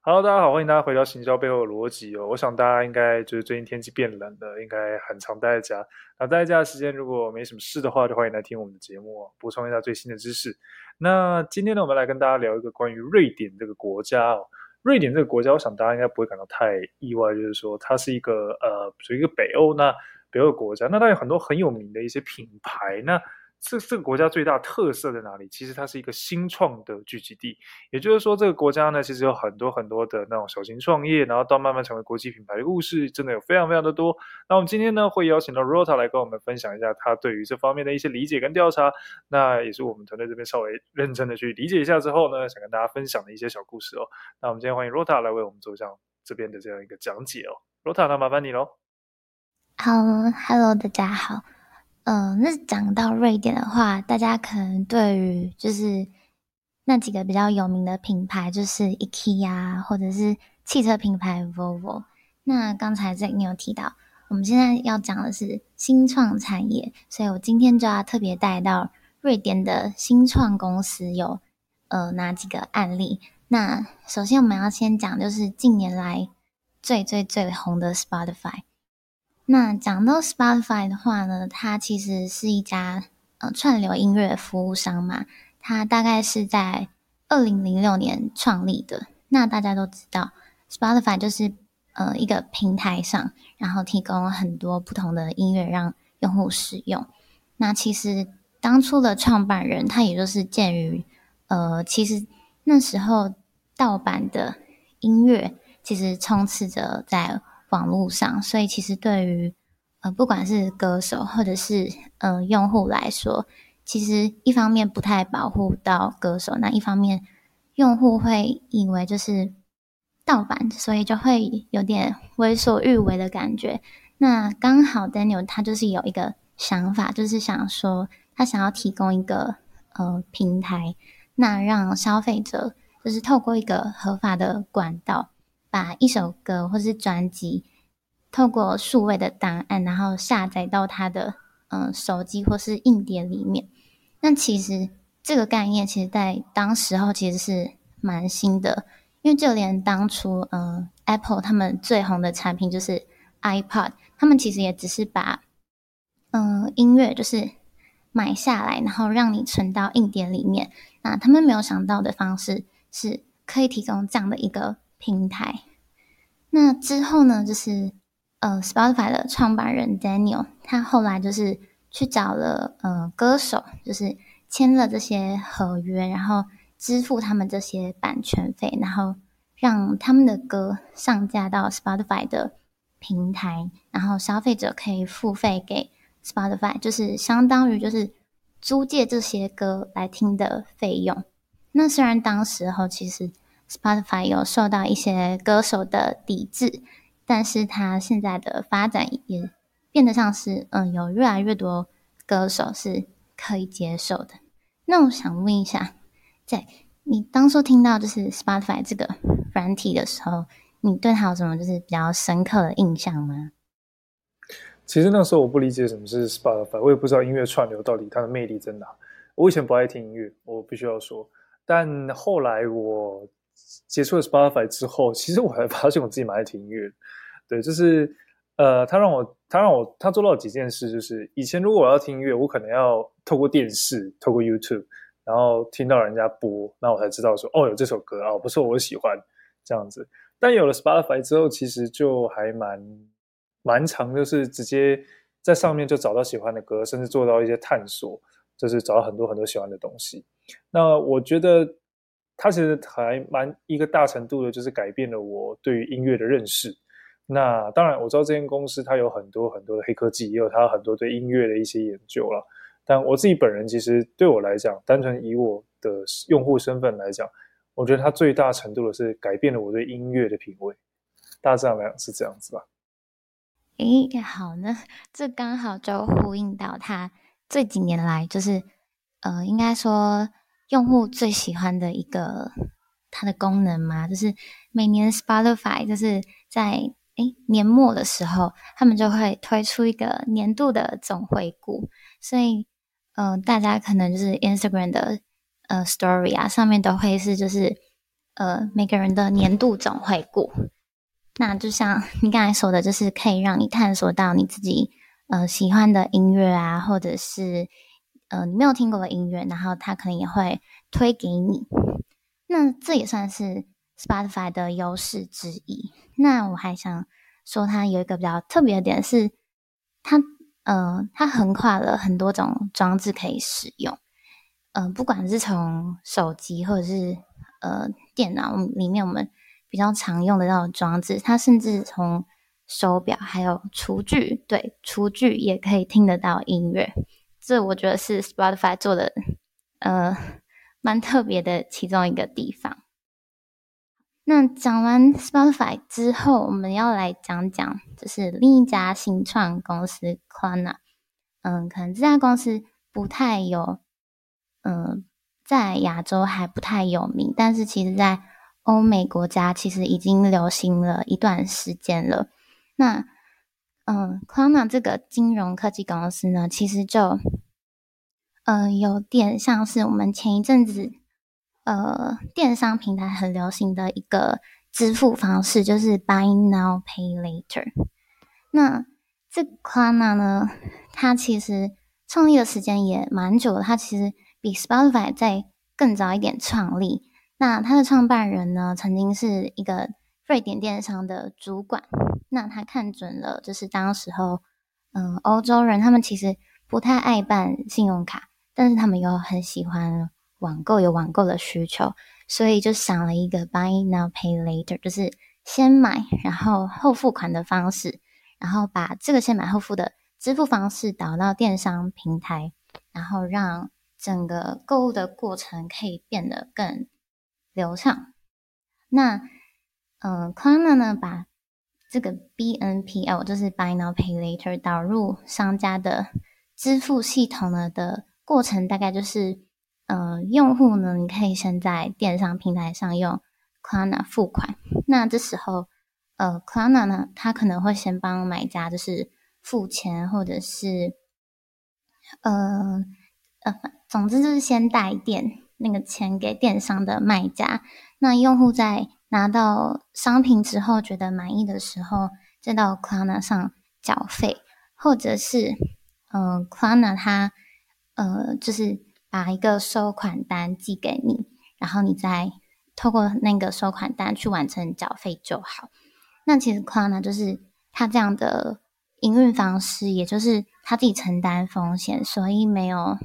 Hello，大家好，欢迎大家回到行销背后的逻辑哦。我想大家应该就是最近天气变冷了，应该很常待在家。那待在家的时间如果没什么事的话，就欢迎来听我们的节目哦，补充一下最新的知识。那今天呢，我们来跟大家聊一个关于瑞典这个国家哦。瑞典这个国家，我想大家应该不会感到太意外，就是说它是一个呃属于一个北欧那北欧的国家，那它有很多很有名的一些品牌那。这这个国家最大特色在哪里？其实它是一个新创的聚集地，也就是说，这个国家呢，其实有很多很多的那种小型创业，然后到慢慢成为国际品牌的故事，真的有非常非常的多。那我们今天呢，会邀请到 Rota 来跟我们分享一下他对于这方面的一些理解跟调查。那也是我们团队这边稍微认真的去理解一下之后呢，想跟大家分享的一些小故事哦。那我们今天欢迎 Rota 来为我们做这样这边的这样一个讲解哦。Rota，那麻烦你喽。好，Hello，大家好。嗯、那讲到瑞典的话，大家可能对于就是那几个比较有名的品牌，就是 IKEA 或者是汽车品牌 Volvo。那刚才在你有提到，我们现在要讲的是新创产业，所以我今天就要特别带到瑞典的新创公司有呃哪几个案例。那首先我们要先讲，就是近年来最最最红的 Spotify。那讲到 Spotify 的话呢，它其实是一家呃串流音乐服务商嘛，它大概是在二零零六年创立的。那大家都知道，Spotify 就是呃一个平台上，然后提供很多不同的音乐让用户使用。那其实当初的创办人他也就是鉴于呃，其实那时候盗版的音乐其实充斥着在。网络上，所以其实对于呃，不管是歌手或者是嗯、呃、用户来说，其实一方面不太保护到歌手，那一方面用户会以为就是盗版，所以就会有点为所欲为的感觉。那刚好 Daniel 他就是有一个想法，就是想说他想要提供一个呃平台，那让消费者就是透过一个合法的管道。把一首歌或是专辑透过数位的档案，然后下载到他的嗯、手机或是硬碟里面。那其实这个概念，其实在当时候其实是蛮新的，因为就连当初嗯、Apple 他们最红的产品就是 iPod，他们其实也只是把嗯、音乐就是买下来，然后让你存到硬碟里面。那他们没有想到的方式是可以提供这样的一个。平台，那之后呢，就是呃，Spotify 的创办人 Daniel，他后来就是去找了呃歌手，就是签了这些合约，然后支付他们这些版权费，然后让他们的歌上架到 Spotify 的平台，然后消费者可以付费给 Spotify，就是相当于就是租借这些歌来听的费用。那虽然当时候其实。Spotify 有受到一些歌手的抵制，但是他现在的发展也变得像是，嗯，有越来越多歌手是可以接受的。那我想问一下，在你当初听到就是 Spotify 这个软体的时候，你对它有什么就是比较深刻的印象吗？其实那时候我不理解什么是 Spotify，我也不知道音乐串流到底它的魅力在哪。我以前不爱听音乐，我必须要说，但后来我。接触了 Spotify 之后，其实我还发现我自己蛮爱听音乐。对，就是呃，他让我，他让我，他做到几件事，就是以前如果我要听音乐，我可能要透过电视、透过 YouTube，然后听到人家播，那我才知道说，哦，有这首歌啊，不错，我喜欢这样子。但有了 Spotify 之后，其实就还蛮蛮长，就是直接在上面就找到喜欢的歌，甚至做到一些探索，就是找到很多很多喜欢的东西。那我觉得。它其实还蛮一个大程度的，就是改变了我对于音乐的认识。那当然，我知道这间公司它有很多很多的黑科技，也有它很多对音乐的一些研究了。但我自己本人其实对我来讲，单纯以我的用户身份来讲，我觉得它最大程度的是改变了我对音乐的品味。大致上来讲是这样子吧。诶，好呢，这刚好就呼应到它这几年来，就是呃，应该说。用户最喜欢的一个它的功能嘛，就是每年 Spotify 就是在诶年末的时候，他们就会推出一个年度的总回顾，所以呃大家可能就是 Instagram 的呃 Story 啊上面都会是就是呃每个人的年度总回顾。那就像你刚才说的，就是可以让你探索到你自己呃喜欢的音乐啊，或者是呃你没有听过的音乐，然后他可能也会推给你。那这也算是 Spotify 的优势之一。那我还想说，它有一个比较特别的点是，它呃它横跨了很多种装置可以使用。嗯、呃，不管是从手机或者是呃电脑里面，我们比较常用的那种装置，它甚至从手表还有厨具，对，厨具也可以听得到音乐。这我觉得是 Spotify 做的，呃。蛮特别的其中一个地方。那讲完 Spotify 之后，我们要来讲讲，就是另一家新创公司 Klarna。嗯，可能这家公司不太有，嗯，在亚洲还不太有名，但是其实在欧美国家其实已经流行了一段时间了。那，嗯，Klarna 这个金融科技公司呢，其实就。呃，有点像是我们前一阵子，呃，电商平台很流行的一个支付方式，就是 Buy Now Pay Later。那这 Klarna 呢，它其实创立的时间也蛮久了，它其实比 Spotify 再更早一点创立。那它的创办人呢，曾经是一个瑞典电商的主管。那他看准了，就是当时候，嗯、欧洲人他们其实不太爱办信用卡。但是他们又很喜欢网购，有网购的需求，所以就想了一个 Buy Now Pay Later，就是先买然后后付款的方式，然后把这个先买后付的支付方式导到电商平台，然后让整个购物的过程可以变得更流畅。那，嗯，Klarna 呢，把这个 BNPL 就是 Buy Now Pay Later 导入商家的支付系统呢的。过程大概就是，呃，用户呢，你可以先在电商平台上用 Klarna 付款。那这时候，呃，Klarna 呢，他可能会先帮买家就是付钱，或者是，呃，呃，总之就是先带电那个钱给电商的卖家。那用户在拿到商品之后觉得满意的时候，再到 Klarna 上缴费，或者是，呃，Klarna 它。呃，就是把一个收款单寄给你，然后你再透过那个收款单去完成缴费就好。那其实 Klarna 就是他这样的营运方式，也就是他自己承担风险，所以没有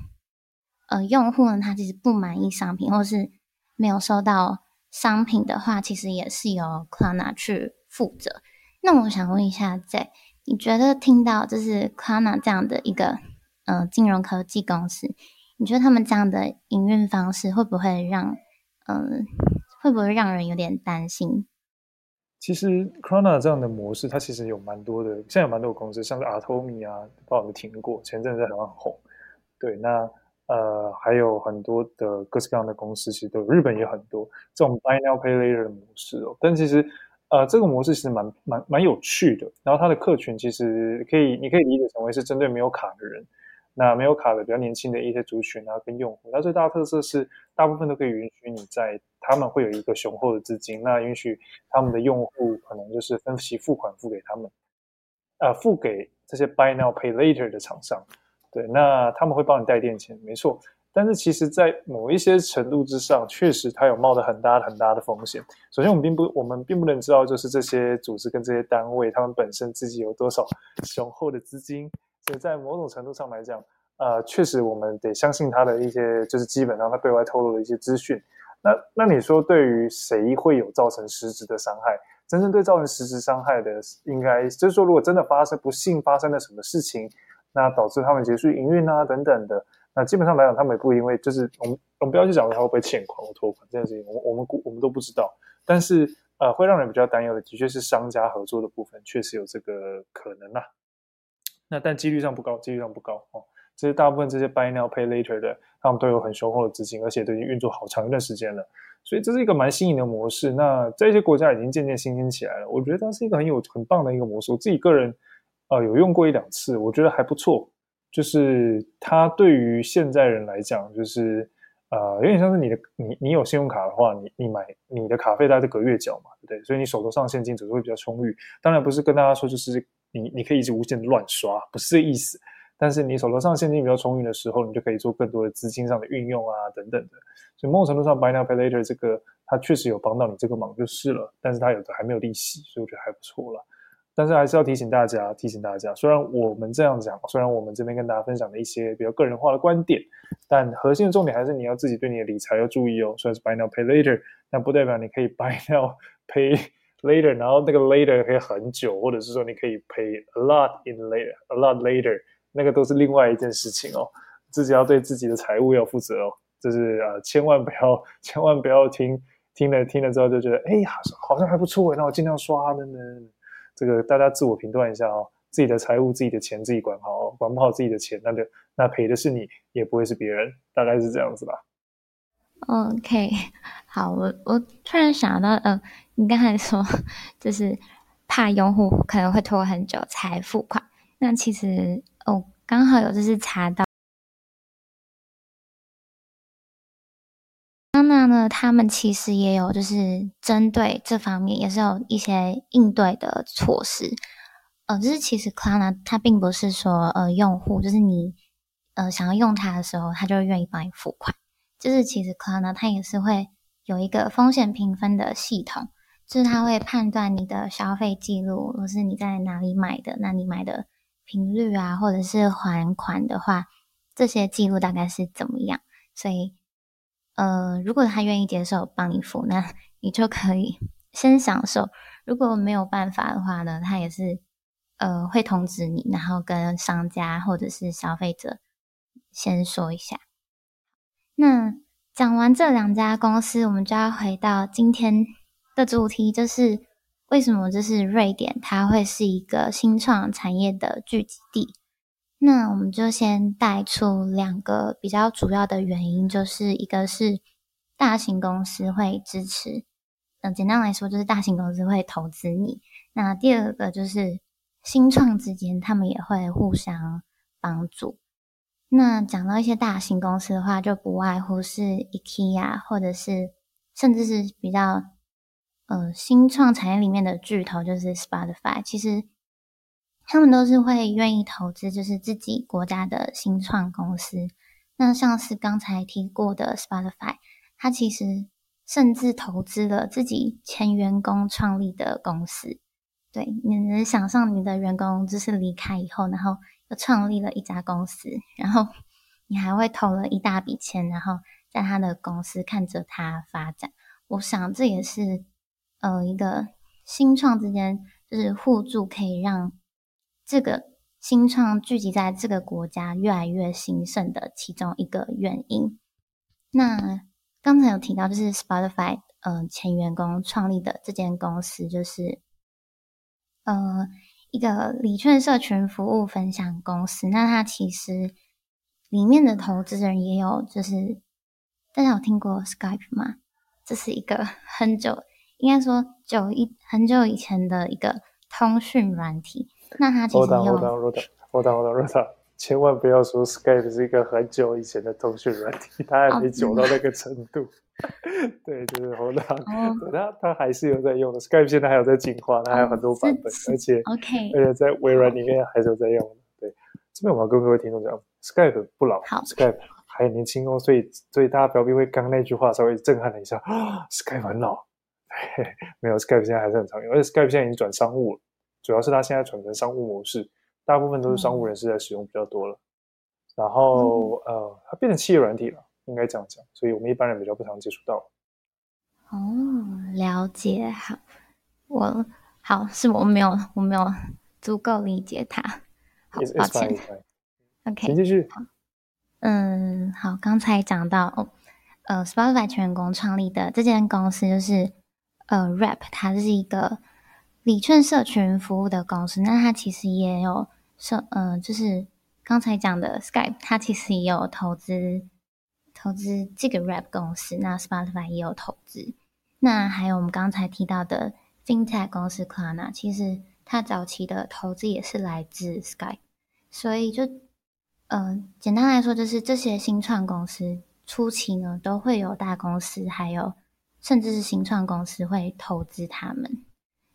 呃用户呢，他其实不满意商品，或是没有收到商品的话，其实也是由 Klarna 去负责。那我想问一下，在你觉得听到就是 Klarna 这样的一个。嗯、呃，金融科技公司，你觉得他们这样的营运方式会不会让，嗯、呃，会不会让人有点担心？其实 Klarna 这样的模式，它其实有蛮多的，现在有蛮多的公司，像是 Atomy 啊，不知道有没有听过？前阵子好像很红。对，那呃，还有很多的各式各样的公司，其实都有，日本也很多这种 Buy Now Pay Later 的模式哦。但其实，呃，这个模式其实蛮蛮蛮有趣的。然后它的客群其实可以，你可以理解成为是针对没有卡的人。那没有卡的比较年轻的一些族群啊，跟用户，那最大的特色是，大部分都可以允许你在他们会有一个雄厚的资金，那允许他们的用户可能就是分期付款付给他们，呃，付给这些 Buy Now Pay Later 的厂商，对，那他们会帮你带电钱，没错。但是其实，在某一些程度之上，确实它有冒着很大很大的风险。首先，我们并不，我们并不能知道，就是这些组织跟这些单位，他们本身自己有多少 雄厚的资金。所以在某种程度上来讲，呃，确实我们得相信他的一些，就是基本上他对外透露的一些资讯。那那你说，对于谁会有造成实质的伤害？真正对造成实质伤害的，应该就是说，如果真的发生不幸发生了什么事情，那导致他们结束营运啊等等的，那基本上来讲，他们也不因为就是我们我们不要去讲他会不会欠款或拖款这件事情，我们我们我们都不知道。但是呃，会让人比较担忧的，的确是商家合作的部分，确实有这个可能啊。那但几率上不高，几率上不高哦。这些大部分这些 buy now pay later 的，他们都有很雄厚的资金，而且都已经运作好长一段时间了。所以这是一个蛮新颖的模式。那在一些国家已经渐渐新兴起来了。我觉得它是一个很有很棒的一个模式。我自己个人呃有用过一两次，我觉得还不错。就是它对于现在人来讲，就是呃，有点像是你的你你有信用卡的话，你你买你的卡费大概是隔月缴嘛，对不对？所以你手头上现金总是会比较充裕。当然不是跟大家说就是你你可以一直无限的乱刷，不是这意思。但是你手头上现金比较充裕的时候，你就可以做更多的资金上的运用啊等等的。所以某种程度上，Buy Now Pay Later 这个它确实有帮到你这个忙就是了，但是它有的还没有利息，所以我觉得还不错了。但是还是要提醒大家，提醒大家，虽然我们这样讲，虽然我们这边跟大家分享的一些比较个人化的观点，但核心的重点还是你要自己对你的理财要注意哦。虽然是 buy now pay later，但不代表你可以 buy now pay later，然后那个 later 可以很久，或者是说你可以 pay a lot in later，a lot later，那个都是另外一件事情哦。自己要对自己的财务要负责哦。就是呃，千万不要，千万不要听听了听了之后就觉得，哎，好像好像还不错，那我尽量刷的呢。这个大家自我评断一下哦，自己的财务、自己的钱自己管好，管不好自己的钱，那就那赔的是你，也不会是别人，大概是这样子吧。OK，好，我我突然想到，呃，你刚才说就是怕用户可能会拖很久才付款，那其实哦，刚好有就是查到。那呢，他们其实也有，就是针对这方面，也是有一些应对的措施。呃，就是其实 Klarna 它并不是说，呃，用户就是你，呃，想要用它的时候，他就愿意帮你付款。就是其实 Klarna 它也是会有一个风险评分的系统，就是它会判断你的消费记录，或是你在哪里买的，那你买的频率啊，或者是还款的话，这些记录大概是怎么样，所以。呃，如果他愿意接受帮你付，那 你就可以 先享受。如果没有办法的话呢，他也是呃会通知你，然后跟商家或者是消费者先说一下。那讲完这两家公司，我们就要回到今天的主题，就是为什么就是瑞典它会是一个新创产业的聚集地。那我们就先带出两个比较主要的原因，就是一个是大型公司会支持，嗯、简单来说就是大型公司会投资你。那第二个就是新创之间他们也会互相帮助。那讲到一些大型公司的话，就不外乎是 IKEA，或者是甚至是比较呃新创产业里面的巨头，就是 Spotify。其实。他们都是会愿意投资，就是自己国家的新创公司。那像是刚才提过的 Spotify，它其实甚至投资了自己前员工创立的公司。对，你能想象你的员工就是离开以后，然后又创立了一家公司，然后 你还会投了一大笔钱，然后在他的公司看着他发展。我想这也是呃一个新创之间就是互助，可以让。这个新创聚集在这个国家越来越兴盛的其中一个原因。那刚才有提到，就是 Spotify，呃，前员工创立的这间公司，就是呃一个礼券社群服务分享公司。那它其实里面的投资人也有，就是大家有听过 Skype 吗？这是一个很久，应该说久一很久以前的一个通讯软体。那他其实有。Hold on, hold on, hold on, hold on, hold on. 千万不要说 Skype 是一个很久以前的通讯软体，它还没久到那个程度。Oh, 对，就是 Hold on，它它还是有在用的。Skype 现在还有在进化，它还有很多版本，oh, 而且 OK，而且在微软里面还是有在用的。对，这边我要跟各位听众讲，Skype 不老，Skype 还年轻哦，所以所以大家不要因为刚那句话稍微震撼了一下啊，Skype 很老。没有，Skype 现在还是很常用，而且 Skype 现在已经转商务了。主要是它现在转成商务模式，大部分都是商务人士在使用比较多了。嗯、然后呃，它变成企业软体了，应该这样讲，所以我们一般人比较不常接触到。哦，了解，好，我好是我没有我没有足够理解它，好，It's, 抱歉。OK，请继续。嗯，好，刚才讲到哦，呃，Spotify 全员工创立的这间公司就是呃，Wrap，它是一个。理券社群服务的公司，那它其实也有社，呃，就是刚才讲的 Skype，它其实也有投资投资这个 Rap 公司，那 Spotify 也有投资，那还有我们刚才提到的 FinTech 公司 karna 其实它早期的投资也是来自 Skype，所以就，呃，简单来说，就是这些新创公司初期呢，都会有大公司，还有甚至是新创公司会投资他们，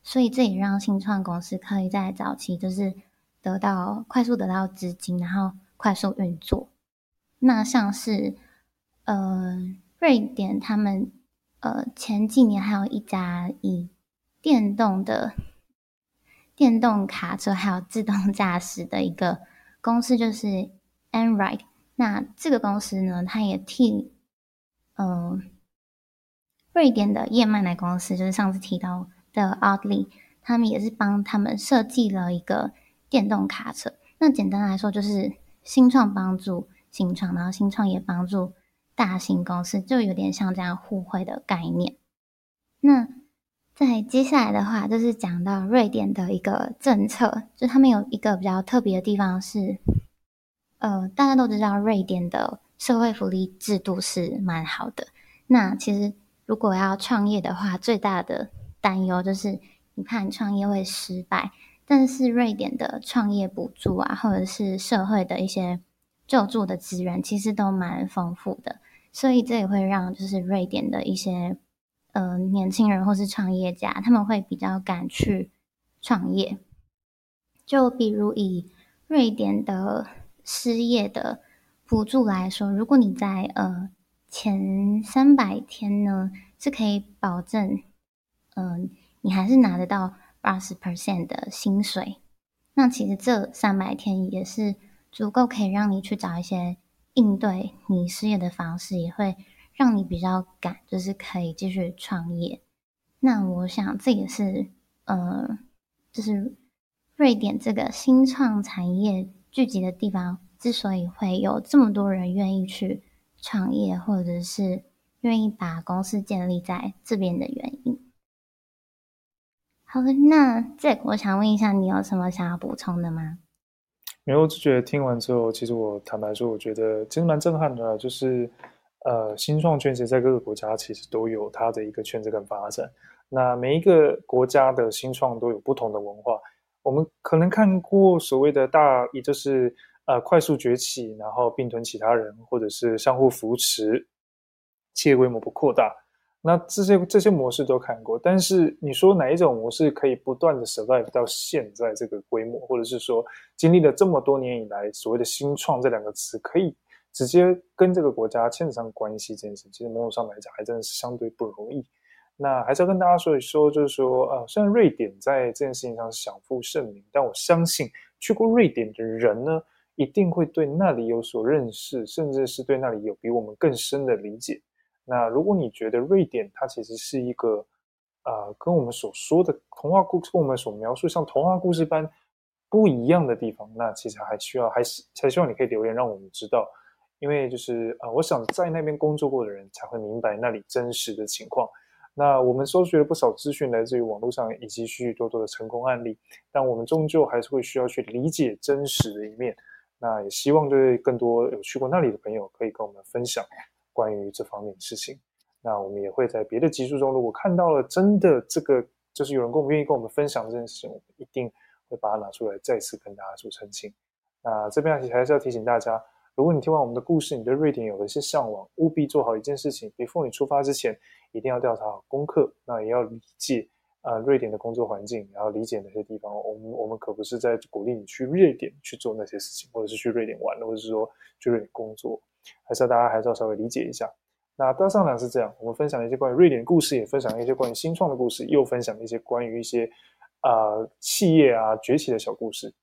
所以这也让新创公司可以在早期就是得到快速得到资金，然后快速运作。那像是呃瑞典他们呃前几年还有一家以电动的电动卡车还有自动驾驶的一个公司，就是 Enride。那这个公司呢，它也替，嗯、呃，瑞典的燕麦奶公司，就是上次提到的 Oatly，他们也是帮他们设计了一个电动卡车。那简单来说，就是新创帮助新创，然后新创也帮助大型公司，就有点像这样互惠的概念。那在接下来的话，就是讲到瑞典的一个政策，就他们有一个比较特别的地方是。呃，大家都知道瑞典的社会福利制度是蛮好的。那其实如果要创业的话，最大的担忧就是你怕你创业会失败。但是瑞典的创业补助啊，或者是社会的一些救助的资源，其实都蛮丰富的。所以这也会让就是瑞典的一些呃年轻人或是创业家，他们会比较敢去创业。就比如以瑞典的。失业的补助来说，如果你在呃前三百天呢，是可以保证，嗯、你还是拿得到八十 percent 的薪水。那其实这三百天也是足够可以让你去找一些应对你失业的方式，也会让你比较敢，就是可以继续创业。那我想这也是，呃，就是瑞典这个新创产业。聚集的地方之所以会有这么多人愿意去创业，或者是愿意把公司建立在这边的原因。好的，那 Jack，我想问一下，你有什么想要补充的吗？没有，我只觉得听完之后，其实我坦白说，我觉得其实蛮震撼的。就是呃，新创圈其实在各个国家其实都有它的一个圈子跟发展。那每一个国家的新创都有不同的文化。我们可能看过所谓的大，也就是呃快速崛起，然后并吞其他人，或者是相互扶持，企业规模不扩大。那这些这些模式都看过，但是你说哪一种模式可以不断的 survive 到现在这个规模，或者是说经历了这么多年以来，所谓的新创这两个词可以直接跟这个国家牵扯上关系这件事，其实某种上来讲还真的是相对不容易。那还是要跟大家说一说，就是说，呃，虽然瑞典在这件事情上享负盛名，但我相信去过瑞典的人呢，一定会对那里有所认识，甚至是对那里有比我们更深的理解。那如果你觉得瑞典它其实是一个，呃，跟我们所说的童话故事，跟我们所描述像童话故事般不一样的地方，那其实还需要，还是才希望你可以留言让我们知道，因为就是啊，呃，我想在那边工作过的人才会明白那里真实的情况。那我们搜集了不少资讯，来自于网络上以及许许多多的成功案例，但我们终究还是会需要去理解真实的一面。那也希望对更多有去过那里的朋友，可以跟我们分享关于这方面的事情。那我们也会在别的集数中，如果看到了真的这个，就是有人跟我们愿意跟我们分享这件事情，我们一定会把它拿出来再次跟大家做澄清。那这边还是要提醒大家。如果你听完我们的故事，你对瑞典有了一些向往，务必做好一件事情比如你出发之前，一定要调查好功课。那也要理解啊、瑞典的工作环境，然后理解那些地方。我们我们可不是在鼓励你去瑞典去做那些事情，或者是去瑞典玩，或者是说去瑞典工作，还是要大家还是要稍微理解一下。那大上两是这样，我们分享了一些关于瑞典故事，也分享了一些关于新创的故事，又分享了一些关于一些啊、呃、企业啊崛起的小故事。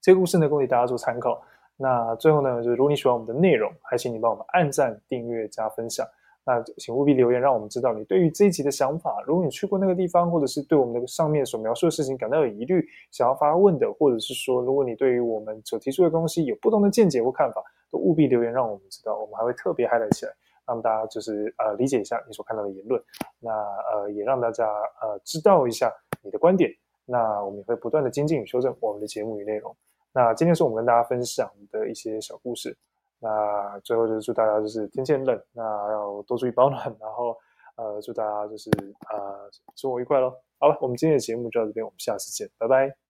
这些故事呢，供给大家做参考。那最后呢，就是如果你喜欢我们的内容，还请你帮我们按赞、订阅、加分享。那请务必留言，让我们知道你对于这一集的想法。如果你去过那个地方，或者是对我们那个上面所描述的事情感到有疑虑，想要发问的，或者是说，如果你对于我们所提出的东西有不同的见解或看法，都务必留言，让我们知道。我们还会特别 highlight 起来，让大家就是呃理解一下你所看到的言论。那呃也让大家呃知道一下你的观点。那我们也会不断的精进与修正我们的节目与内容。那今天是我们跟大家分享的一些小故事。那最后就是祝大家就是天气很冷，那要多注意保暖。然后呃，祝大家就是呃生活愉快喽。好了，我们今天的节目就到这边，我们下次见，拜拜。